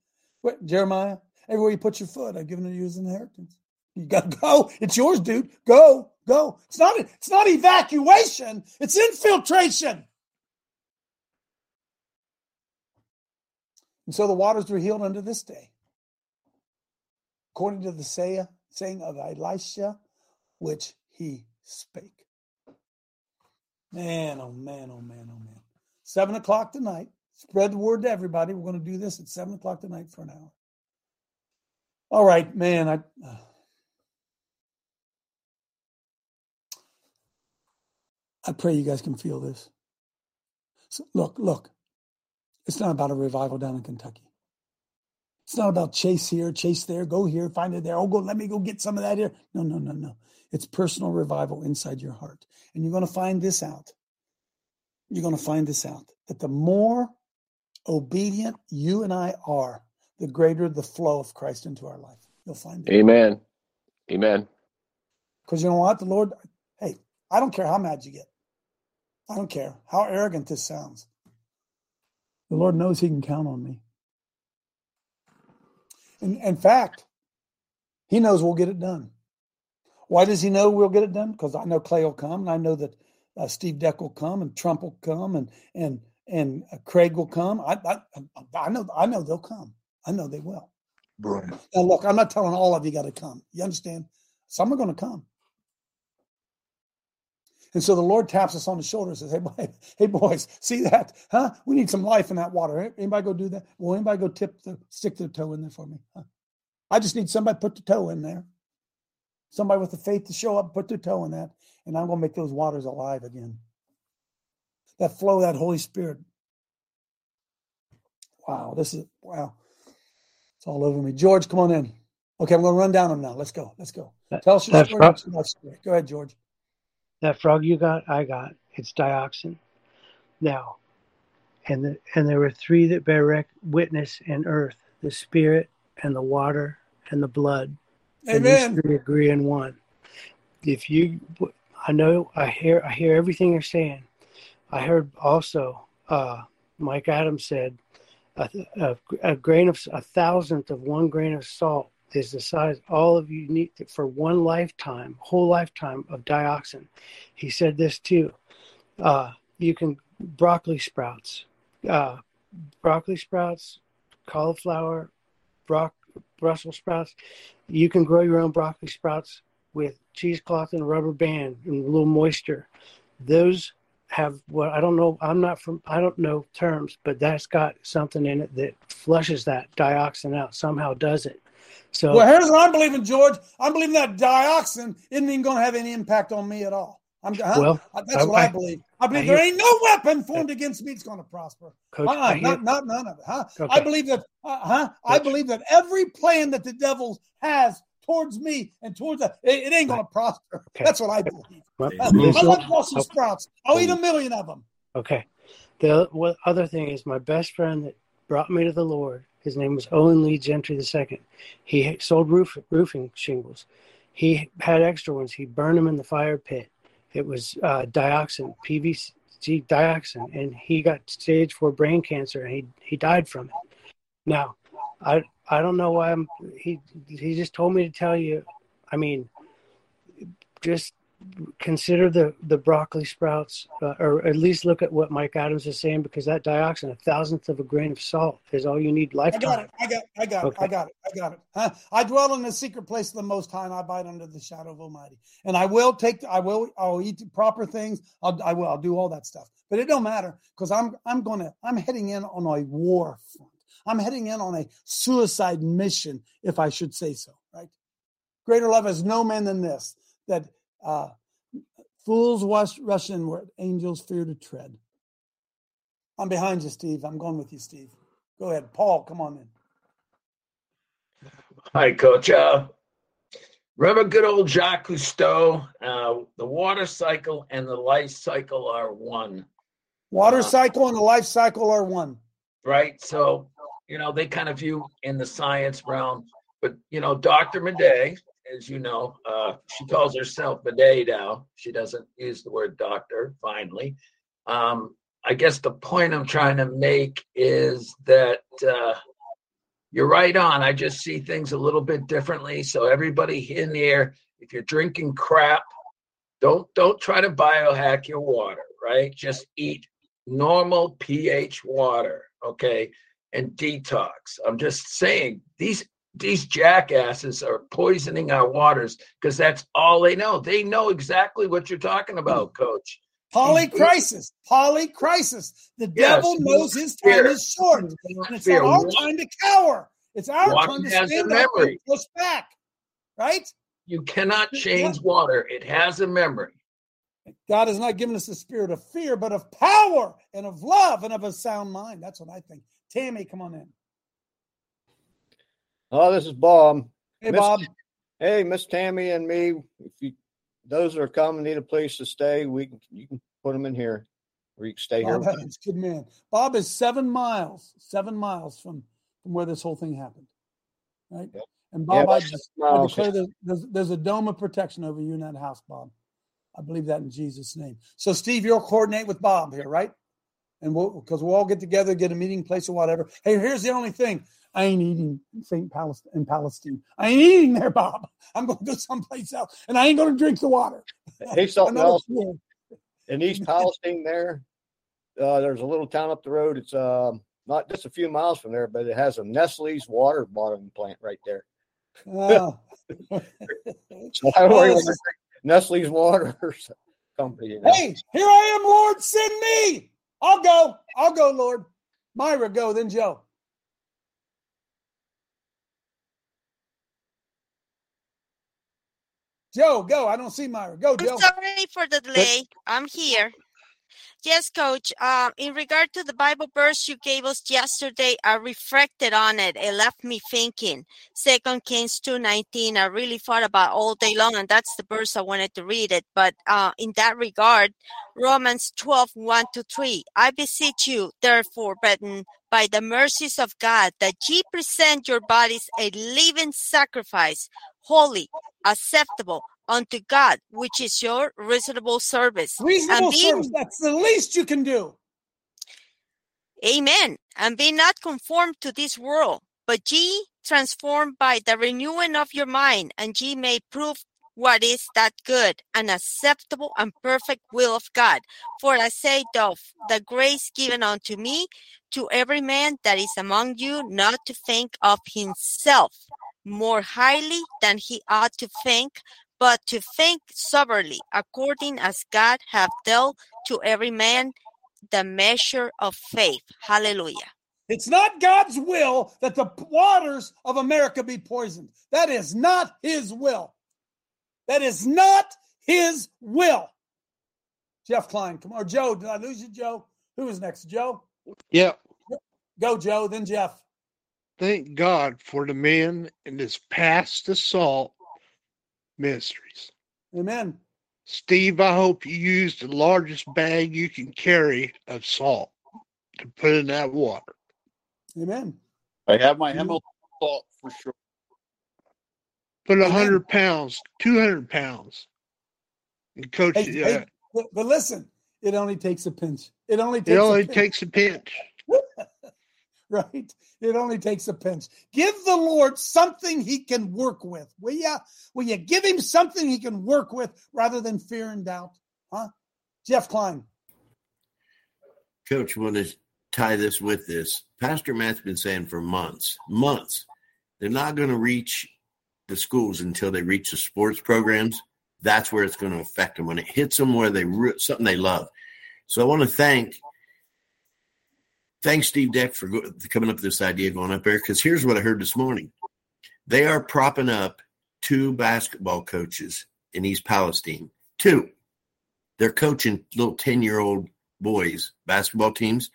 Jeremiah? Everywhere you put your foot, I've given it you as an inheritance. You got to go. It's yours, dude. Go, go. It's not. It's not evacuation. It's infiltration. And so the waters were healed unto this day, according to the say, saying of Elisha, which he spake. Man, oh man, oh man, oh man. Seven o'clock tonight. Spread the word to everybody. We're going to do this at seven o'clock tonight for an hour. All right, man. I. Uh, I pray you guys can feel this. So look, look. It's not about a revival down in Kentucky. It's not about chase here, chase there, go here, find it there. Oh, go, let me go get some of that here. No, no, no, no. It's personal revival inside your heart. And you're going to find this out. You're going to find this out that the more obedient you and I are, the greater the flow of Christ into our life. You'll find it. Amen. Amen. Because you know what? The Lord, hey, I don't care how mad you get. I don't care how arrogant this sounds. The Lord knows He can count on me. In, in fact, He knows we'll get it done. Why does He know we'll get it done? Because I know Clay will come, and I know that uh, Steve Deck will come, and Trump will come, and and and uh, Craig will come. I, I I know I know they'll come. I know they will. Right. Now look, I'm not telling all of you got to come. You understand? Some are going to come. And so the Lord taps us on the shoulder and says, Hey, boy, hey boys, see that? Huh? We need some life in that water. Anybody go do that? Will anybody go tip the stick their toe in there for me? Huh? I just need somebody put the toe in there. Somebody with the faith to show up, put their toe in that, and I'm going to make those waters alive again. That flow, that Holy Spirit. Wow, this is wow. It's all over me. George, come on in. Okay, I'm going to run down them now. Let's go. Let's go. Tell us your story. Go ahead, George. That frog you got, I got. It's dioxin. Now, and the, and there were three that bear witness in earth: the spirit and the water and the blood. Amen. And these three agree in one. If you, I know, I hear, I hear everything you're saying. I heard also, uh, Mike Adams said, a, a, a grain of a thousandth of one grain of salt is the size all of you need for one lifetime, whole lifetime of dioxin. He said this too. Uh, you can broccoli sprouts, uh, broccoli sprouts, cauliflower, brock, Brussels sprouts. You can grow your own broccoli sprouts with cheesecloth and a rubber band and a little moisture. Those have what I don't know. I'm not from. I don't know terms, but that's got something in it that flushes that dioxin out. Somehow does it. So well, here's what I'm believing, George. I'm believing that dioxin isn't even going to have any impact on me at all. I'm huh? well. That's I, what I, I, believe. I believe I hear, there ain't no weapon formed against me that's going to prosper. Coach, uh-uh, hear, not, not none of it. Huh? Okay. I believe that. Uh, huh? I believe that every plan that the devil has towards me and towards that, it, it ain't going to prosper. Okay. That's what I believe. Well, I like Brussels okay. sprouts. I'll eat a million of them. Okay. The other thing is my best friend that brought me to the Lord his name was Owen Lee Gentry II. He sold roof, roofing shingles. He had extra ones. He burned them in the fire pit. It was uh, dioxin, PVC dioxin, and he got stage four brain cancer, and he he died from it. Now, I I don't know why I'm. He he just told me to tell you. I mean, just consider the the broccoli sprouts, uh, or at least look at what Mike Adams is saying, because that dioxin, a thousandth of a grain of salt, is all you need I got it. I got. I got. Okay. it. I got it. I got it. Huh? I dwell in the secret place of the Most High, and I abide under the shadow of Almighty. And I will take. I will. I'll eat the proper things. I'll. I will. I'll do all that stuff. But it don't matter because I'm. I'm gonna. I'm heading in on a war front. I'm heading in on a suicide mission, if I should say so. Right. Greater love has no man than this. That uh, fools rush, rush in where angels fear to tread. I'm behind you, Steve. I'm going with you, Steve. Go ahead, Paul. Come on in. Hi, Coach. Uh, remember good old Jacques Cousteau? Uh, the water cycle and the life cycle are one, Water Uh, cycle and the life cycle are one. right? So, you know, they kind of view in the science realm. But, you know, Dr. Madej, as you know, uh, she calls herself Madej now. She doesn't use the word doctor, finally. Um, I guess the point I'm trying to make is that uh, you're right on. I just see things a little bit differently. So everybody in here, if you're drinking crap, don't don't try to biohack your water, right? Just eat normal pH water, okay? And detox. I'm just saying these these jackasses are poisoning our waters because that's all they know. They know exactly what you're talking about, coach. Polycrisis. Polycrisis. The Yes, devil knows his time fear. is short. And it's Fear. our time to cower. It's our time to stand up and push back. Right? You cannot change water. It has a memory. God has not given us a spirit of fear, but of power and of love and of a sound mind. That's what I think. Tammy, come on in. Oh, this is Bob. Hey, Miss- Bob. Hey, Miss Tammy and me. If you those that are coming need a place to stay, we can you can put them in here, or you can stay here. Oh, Bob good man. Bob is seven miles, seven miles from from where this whole thing happened. Right? And Bob, Yeah, I just I declare that there's, there's a dome of protection over you in that house, Bob. I believe that in Jesus' name. So, Steve, you'll coordinate with Bob here, right? And we'll because we'll all get together, get a meeting place or whatever. Hey, here's the only thing. I ain't eating in St. Palestine in Palestine. I ain't eating there, Bob. I'm going to go someplace else, and I ain't going to drink the water. Hey, something I'm not a else in East Palestine. There, uh, there's a little town up the road. It's um not just a few miles from there, but it has a Nestle's water bottling plant right there. So I worry when this I is- drink Nestle's water company. You know? Hey, here I am, Lord, send me. I'll go. I'll go, Lord. Myra, go, then Joe. Joe, go. I don't see Myra. Go, Joe. I'm sorry for the delay. I'm here. Yes, Coach. Um, in regard to the Bible verse you gave us yesterday, I reflected on it. It left me thinking. Second Kings two nineteen. I really thought about all day long, and that's the verse I wanted to read it. But uh, in that regard, Romans 12, 1 to 3. I beseech you, therefore, brethren, by the mercies of God, that ye present your bodies a living sacrifice, holy, acceptable unto God, which is your reasonable service. Reasonable and being, service. That's the least you can do. Amen. And be not conformed to this world, but ye transformed by the renewing of your mind, and ye may prove what is that good and acceptable and perfect will of God. For I say, of the grace given unto me, to every man that is among you, not to think of himself more highly than he ought to think, but to think soberly, according as God hath dealt to every man the measure of faith. Hallelujah. It's not God's will that the waters of America be poisoned. That is not his will. That is not his will. Jeff Klein, come on. Or Joe, did I lose you, Joe? Who is next? Joe? Yeah. Go, Joe, then Jeff. Thank God for the men in this Pass the Salt ministries. Amen. Steve, I hope you use the largest bag you can carry of salt to put in that water. Amen. I have my emerald salt for sure. Put a hundred pounds, two hundred pounds. And coach, Hey, uh, hey, but, but listen, it only takes a pinch. It only takes it only a pinch. takes a pinch. right? It only takes a pinch. Give the Lord something he can work with. Will you? Will you give him something he can work with rather than fear and doubt? Huh? Jeff Klein. Coach, want to tie this with this. Pastor Matt's been saying for months, months, they're not going to reach the schools until they reach the sports programs. That's where it's going to affect them when it hits them where they something they love. So I want to thank thanks Steve Deck for go, coming up with this idea going up there because here's what I heard this morning. They are propping up two basketball coaches in East Palestine. Two. They're coaching little 10 year old boys basketball teams.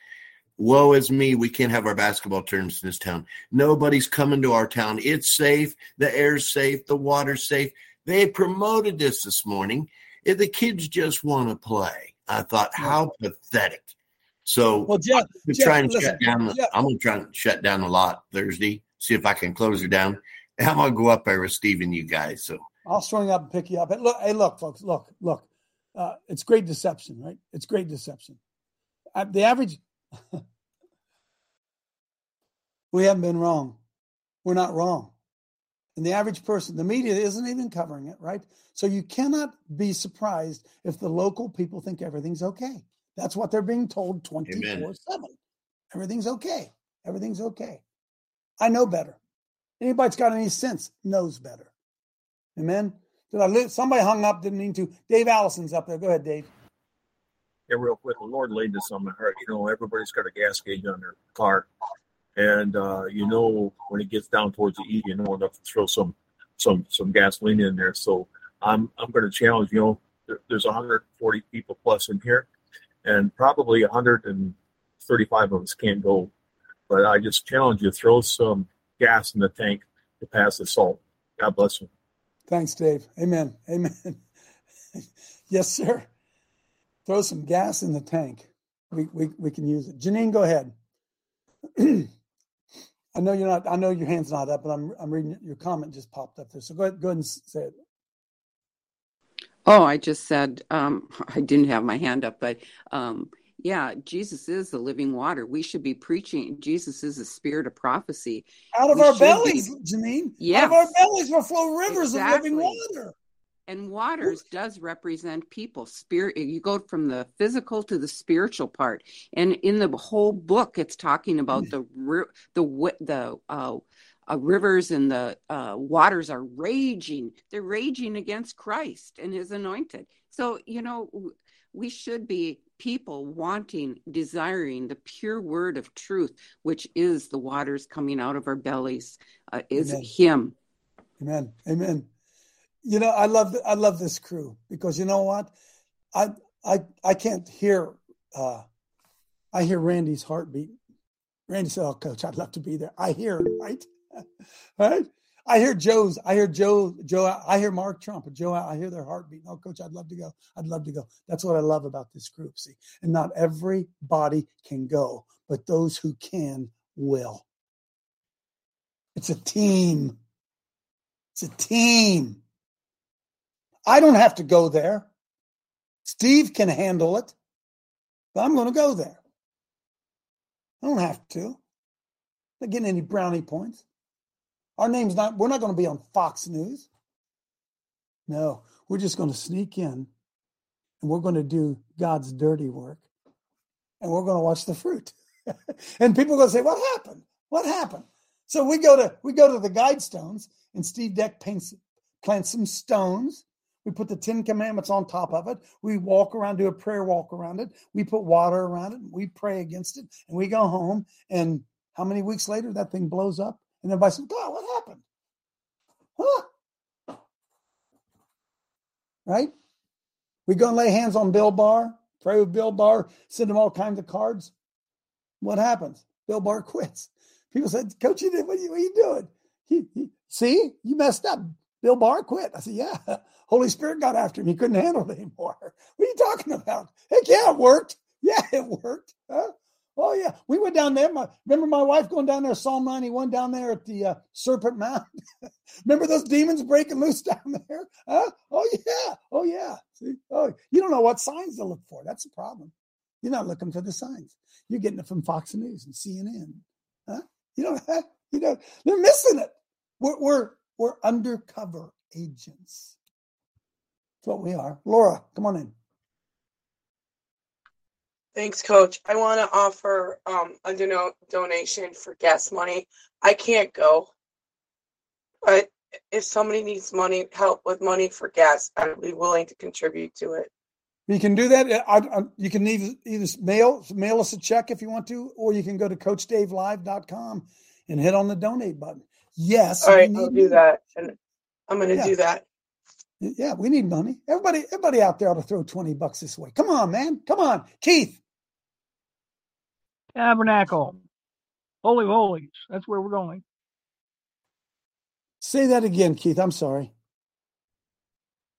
Woe is me. We can't have our basketball tournaments in this town. Nobody's coming to our town. It's safe. The air's safe. The water's safe. They promoted this this morning. The kids just want to play, I thought, how pathetic. So well, Jeff, I'm Jeff, trying to listen, shut down. The, Jeff. I'm gonna try and shut down the lot Thursday. See if I can close it down. And I'm gonna go up there with Steve and you guys. So I'll swing up and pick you up. Hey, look, hey, look, folks, look, look. Uh, it's great deception, right? It's great deception. Uh, the average, we haven't been wrong. We're not wrong. And the average person, the media isn't even covering it, right? So you cannot be surprised if the local people think everything's okay. That's what they're being told 24 7. Everything's okay. Everything's okay. I know better. Anybody that's got any sense knows better. Amen. Did I li- somebody hung up? Didn't mean to. Dave Allison's up there. Go ahead, Dave. Yeah, real quick. The Lord laid this on my heart. You know, everybody's got a gas gauge on their car, and uh, you know when it gets down towards the E, you know enough to throw some some some gasoline in there. So I'm I'm going to challenge. You know, there, there's 140 people plus in here, and probably 135 of us can't go. But I just challenge you: throw some gas in the tank to pass the salt. God bless you. Thanks, Dave. Amen. Amen. yes, sir. Throw some gas in the tank. We, we, we can use it. Janine, go ahead. I know you're not, I know your hand's not up, but I'm, I'm reading your comment just popped up there. So go ahead, go ahead and say it. Oh, I just said um, I didn't have my hand up, but um, yeah, Jesus is the living water. We should be preaching. Jesus is the spirit of prophecy. Out of We our bellies, be- Janine. Yes. Out of our bellies will flow rivers of Exactly. living water. And waters does represent people. Spirit. You go from the physical to the spiritual part, and in the whole book, it's talking about the the wi- the uh, uh, rivers and the uh, waters are raging. They're raging against Christ and His anointed. So you know we should be people wanting, desiring the pure word of truth, which is the waters coming out of our bellies. Uh, is Amen. Him. Amen. Amen. You know, I love I love this crew because you know what? I I I can't hear uh I hear Randy's heartbeat. Randy said, Oh coach, I'd love to be there. I hear him, right? right? I hear Joe's, I hear Joe, Joe, I hear Mark Trump and Joe, I hear their heartbeat. Oh, coach, I'd love to go. I'd love to go. That's what I love about this group. See, and not everybody can go, but those who can will. It's a team. It's a team. I don't have to go there. Steve can handle it, but I'm going to go there. I don't have to. Not getting any brownie points. Our name's not, we're not going to be on Fox News. No, we're just going to sneak in and we're going to do God's dirty work and we're going to watch the fruit. and people are going to say, What happened? What happened? So we go to we go to the guide stones and Steve Deck paints plants some stones. We put the Ten Commandments on top of it. We walk around, do a prayer walk around it. We put water around it. We pray against it, and we go home. And how many weeks later that thing blows up? And everybody says, "God, what happened?" Huh? Right? We go and lay hands on Bill Barr, pray with Bill Barr, send him all kinds of cards. What happens? Bill Barr quits. People said, Coach, you did, what, are you, what are you doing? He, he, see, you messed up. Bill Barr quit. I said, Yeah. Holy Spirit got after him. He couldn't handle it anymore. What are you talking about? Heck yeah, it worked. Yeah, it worked. Huh? Oh yeah, we went down there. My, remember my wife going down there, Psalm 91 down there at the uh, Serpent Mound. remember those demons breaking loose down there? Huh? Oh yeah, oh yeah. See, oh, you don't know what signs to look for. That's the problem. You're not looking for the signs. You're getting it from Fox News and CNN. Huh? You don't have, you know, they're missing it. We're, we're, we're undercover agents. That's what we are. Laura, come on in. Thanks, Coach. I want to offer um, a dono- donation for gas money. I can't go, but if somebody needs money, help with money for gas, I'd be willing to contribute to it. You can do that. I, I, you can either, either mail mail us a check if you want to, or you can go to CoachDaveLive.com and hit on the donate button. Yes, All right, I'll do that, and I'm going to Yeah. do that. Yeah, we need money. Everybody, everybody out there ought to throw twenty bucks this way. Come on, man. Come on, Keith. Tabernacle. Holy of Holies. That's where we're going. Say that again, Keith. I'm sorry.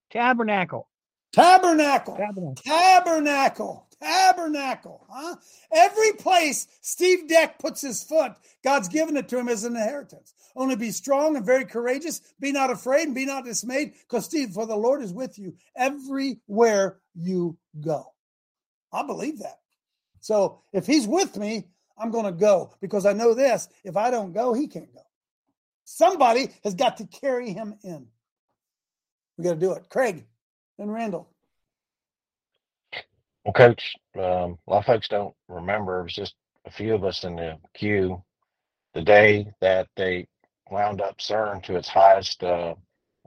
Tabernacle. Tabernacle. Tabernacle. Tabernacle. Tabernacle. Huh? Every place Steve Deck puts his foot, God's given it to him as an inheritance. Only be strong and very courageous. Be not afraid and be not dismayed, because Steve, for the Lord is with you everywhere you go. I believe that. So if he's with me, I'm going to go because I know this. If I don't go, he can't go. Somebody has got to carry him in. We got to do it. Craig and Randall. Well, Coach, um, a lot of folks don't remember. It was just a few of us in the queue the day that they wound up CERN to its highest uh,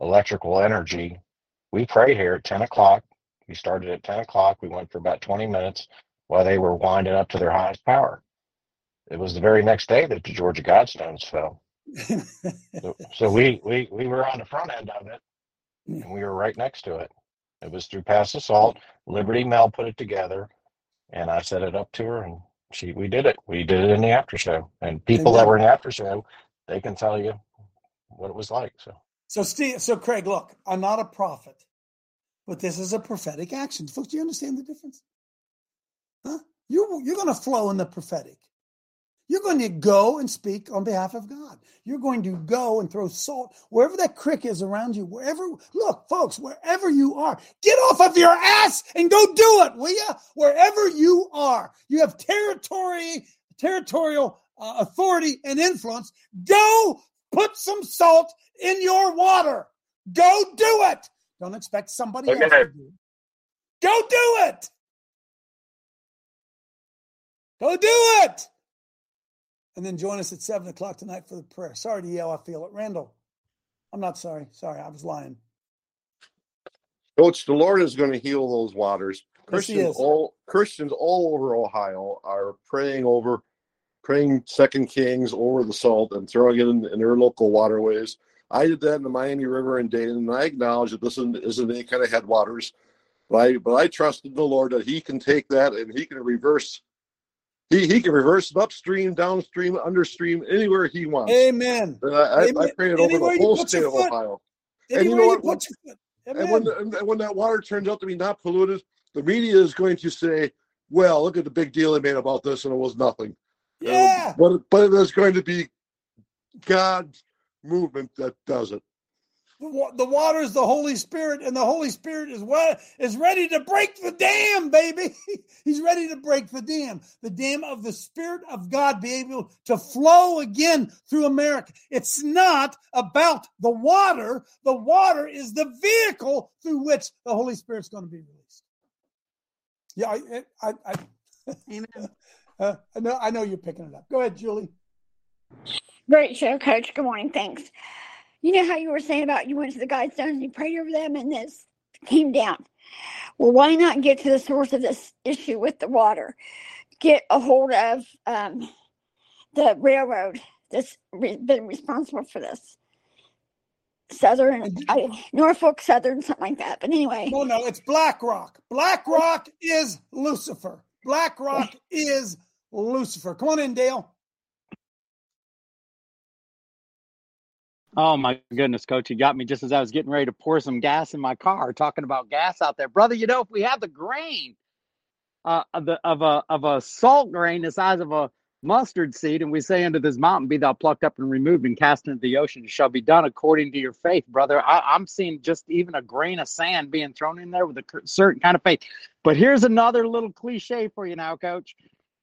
electrical energy. We prayed here at 10 o'clock. We started at 10 o'clock. We went for about 20 minutes while they were winding up to their highest power. It was the very next day that the Georgia Guidestones fell. So, so we, we, we were on the front end of it and we were right next to it. It was through Pass the Salt. Liberty Mel put it together and I set it up to her and she we did it. We did it in the after show. And people that were in the after show, they can tell you what it was like. So So Steve, so Craig, look, I'm not a prophet, but this is a prophetic action. Folks, do you understand the difference? Huh? You you're going to flow in the prophetic. You're going to go and speak on behalf of God. You're going to go and throw salt wherever that crick is around you. Wherever, look, folks, wherever you are, get off of your ass and go do it, will you? Wherever you are, you have territory, territorial uh, authority and influence. Go put some salt in your water. Go do it. Don't expect somebody else to do it. Go do it. Go do it. And then join us at seven o'clock tonight for the prayer. Sorry to yell, I feel it. Randall, I'm not sorry. Sorry, I was lying. Coach, the Lord is going to heal those waters. Christians is. all Christians all over Ohio are praying over, praying Second Kings over the salt and throwing it in, in their local waterways. I did that in the Miami River in Dayton, and I acknowledge that this isn't, isn't any kind of headwaters, but I but I trust in the Lord that He can take that and He can reverse. He, he can reverse it upstream, downstream, understream, anywhere he wants. Amen. And I, I, I Amen. pray it over Anywhere the whole state of. Ohio. And you know what? put your. And when, and when that water turns out to be not polluted, the media is going to say, "Well, look at the big deal they made about this, and it was nothing." Yeah. But but it is going to be God's movement that does it. The, water is the Holy Spirit, and the Holy Spirit is what is ready to break the dam, baby. He's ready to break the dam, the dam of the Spirit of God be able to flow again through America. It's not about the water. The water is the vehicle through which the Holy Spirit's going to be released. Yeah, I, I, I, Amen. uh, I know, I know you're picking it up. Go ahead, Julie. Great show, Coach. Good morning. Thanks. You know how you were saying about you went to the Guidestones and you prayed over them and this came down. Well, why not get to the source of this issue with the water? Get a hold of um, the railroad that's re- been responsible for this. Southern, I, Norfolk Southern, something like that. But anyway, No, no, it's BlackRock. BlackRock is Lucifer. BlackRock is Lucifer. Come on in, Dale. Oh my goodness, coach, you got me just as I was getting ready to pour some gas in my car, talking about gas out there, brother. You know, if we have the grain uh, of the of a of a salt grain the size of a mustard seed, and we say unto this mountain, "Be thou plucked up and removed and cast into the ocean," it shall be done according to your faith, brother. I, I'm seeing just even a grain of sand being thrown in there with a certain kind of faith. But here's another little cliche for you now, coach.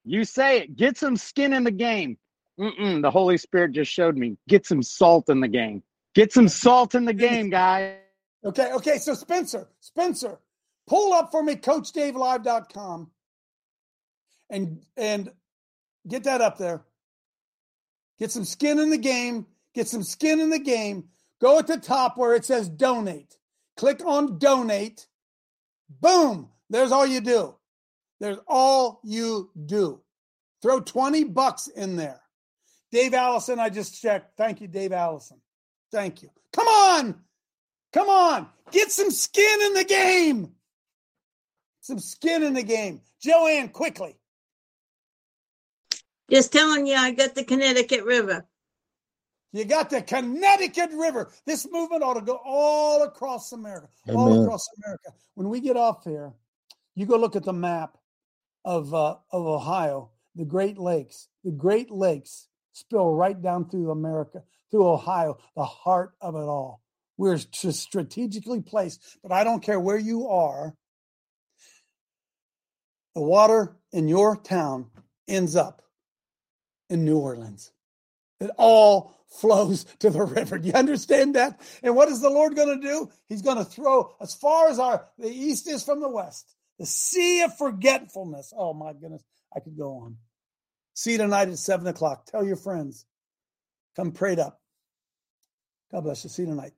You say it. Get some skin in the game. Mm-mm, the Holy Spirit just showed me. Get some salt in the game. Get some salt in the game, guys. Okay, okay. So Spencer, Spencer, pull up for me coachdavelive.com and and get that up there. Get some skin in the game. Get some skin in the game. Go at the top where it says donate. Click on donate. Boom. There's all you do. There's all you do. Throw 20 bucks in there. Dave Allison, I just checked. Thank you, Dave Allison. Thank you. Come on. Come on. Get some skin in the game. Some skin in the game. Joanne, quickly. Just telling you, I got the Connecticut River. You got the Connecticut River. This movement ought to go all across America. All across America. When we get off here, you go look at the map of uh, of Ohio, the Great Lakes. The Great Lakes spill right down through America, through Ohio, the heart of it all. We're strategically placed, but I don't care where you are. The water in your town ends up in New Orleans. It all flows to the river. Do you understand that? And what is the Lord going to do? He's going to throw as far as our the east is from the west. The sea of forgetfulness. Oh my goodness, I could go on. See you tonight at seven o'clock. Tell your friends. Come prayed up. God bless you. See you tonight.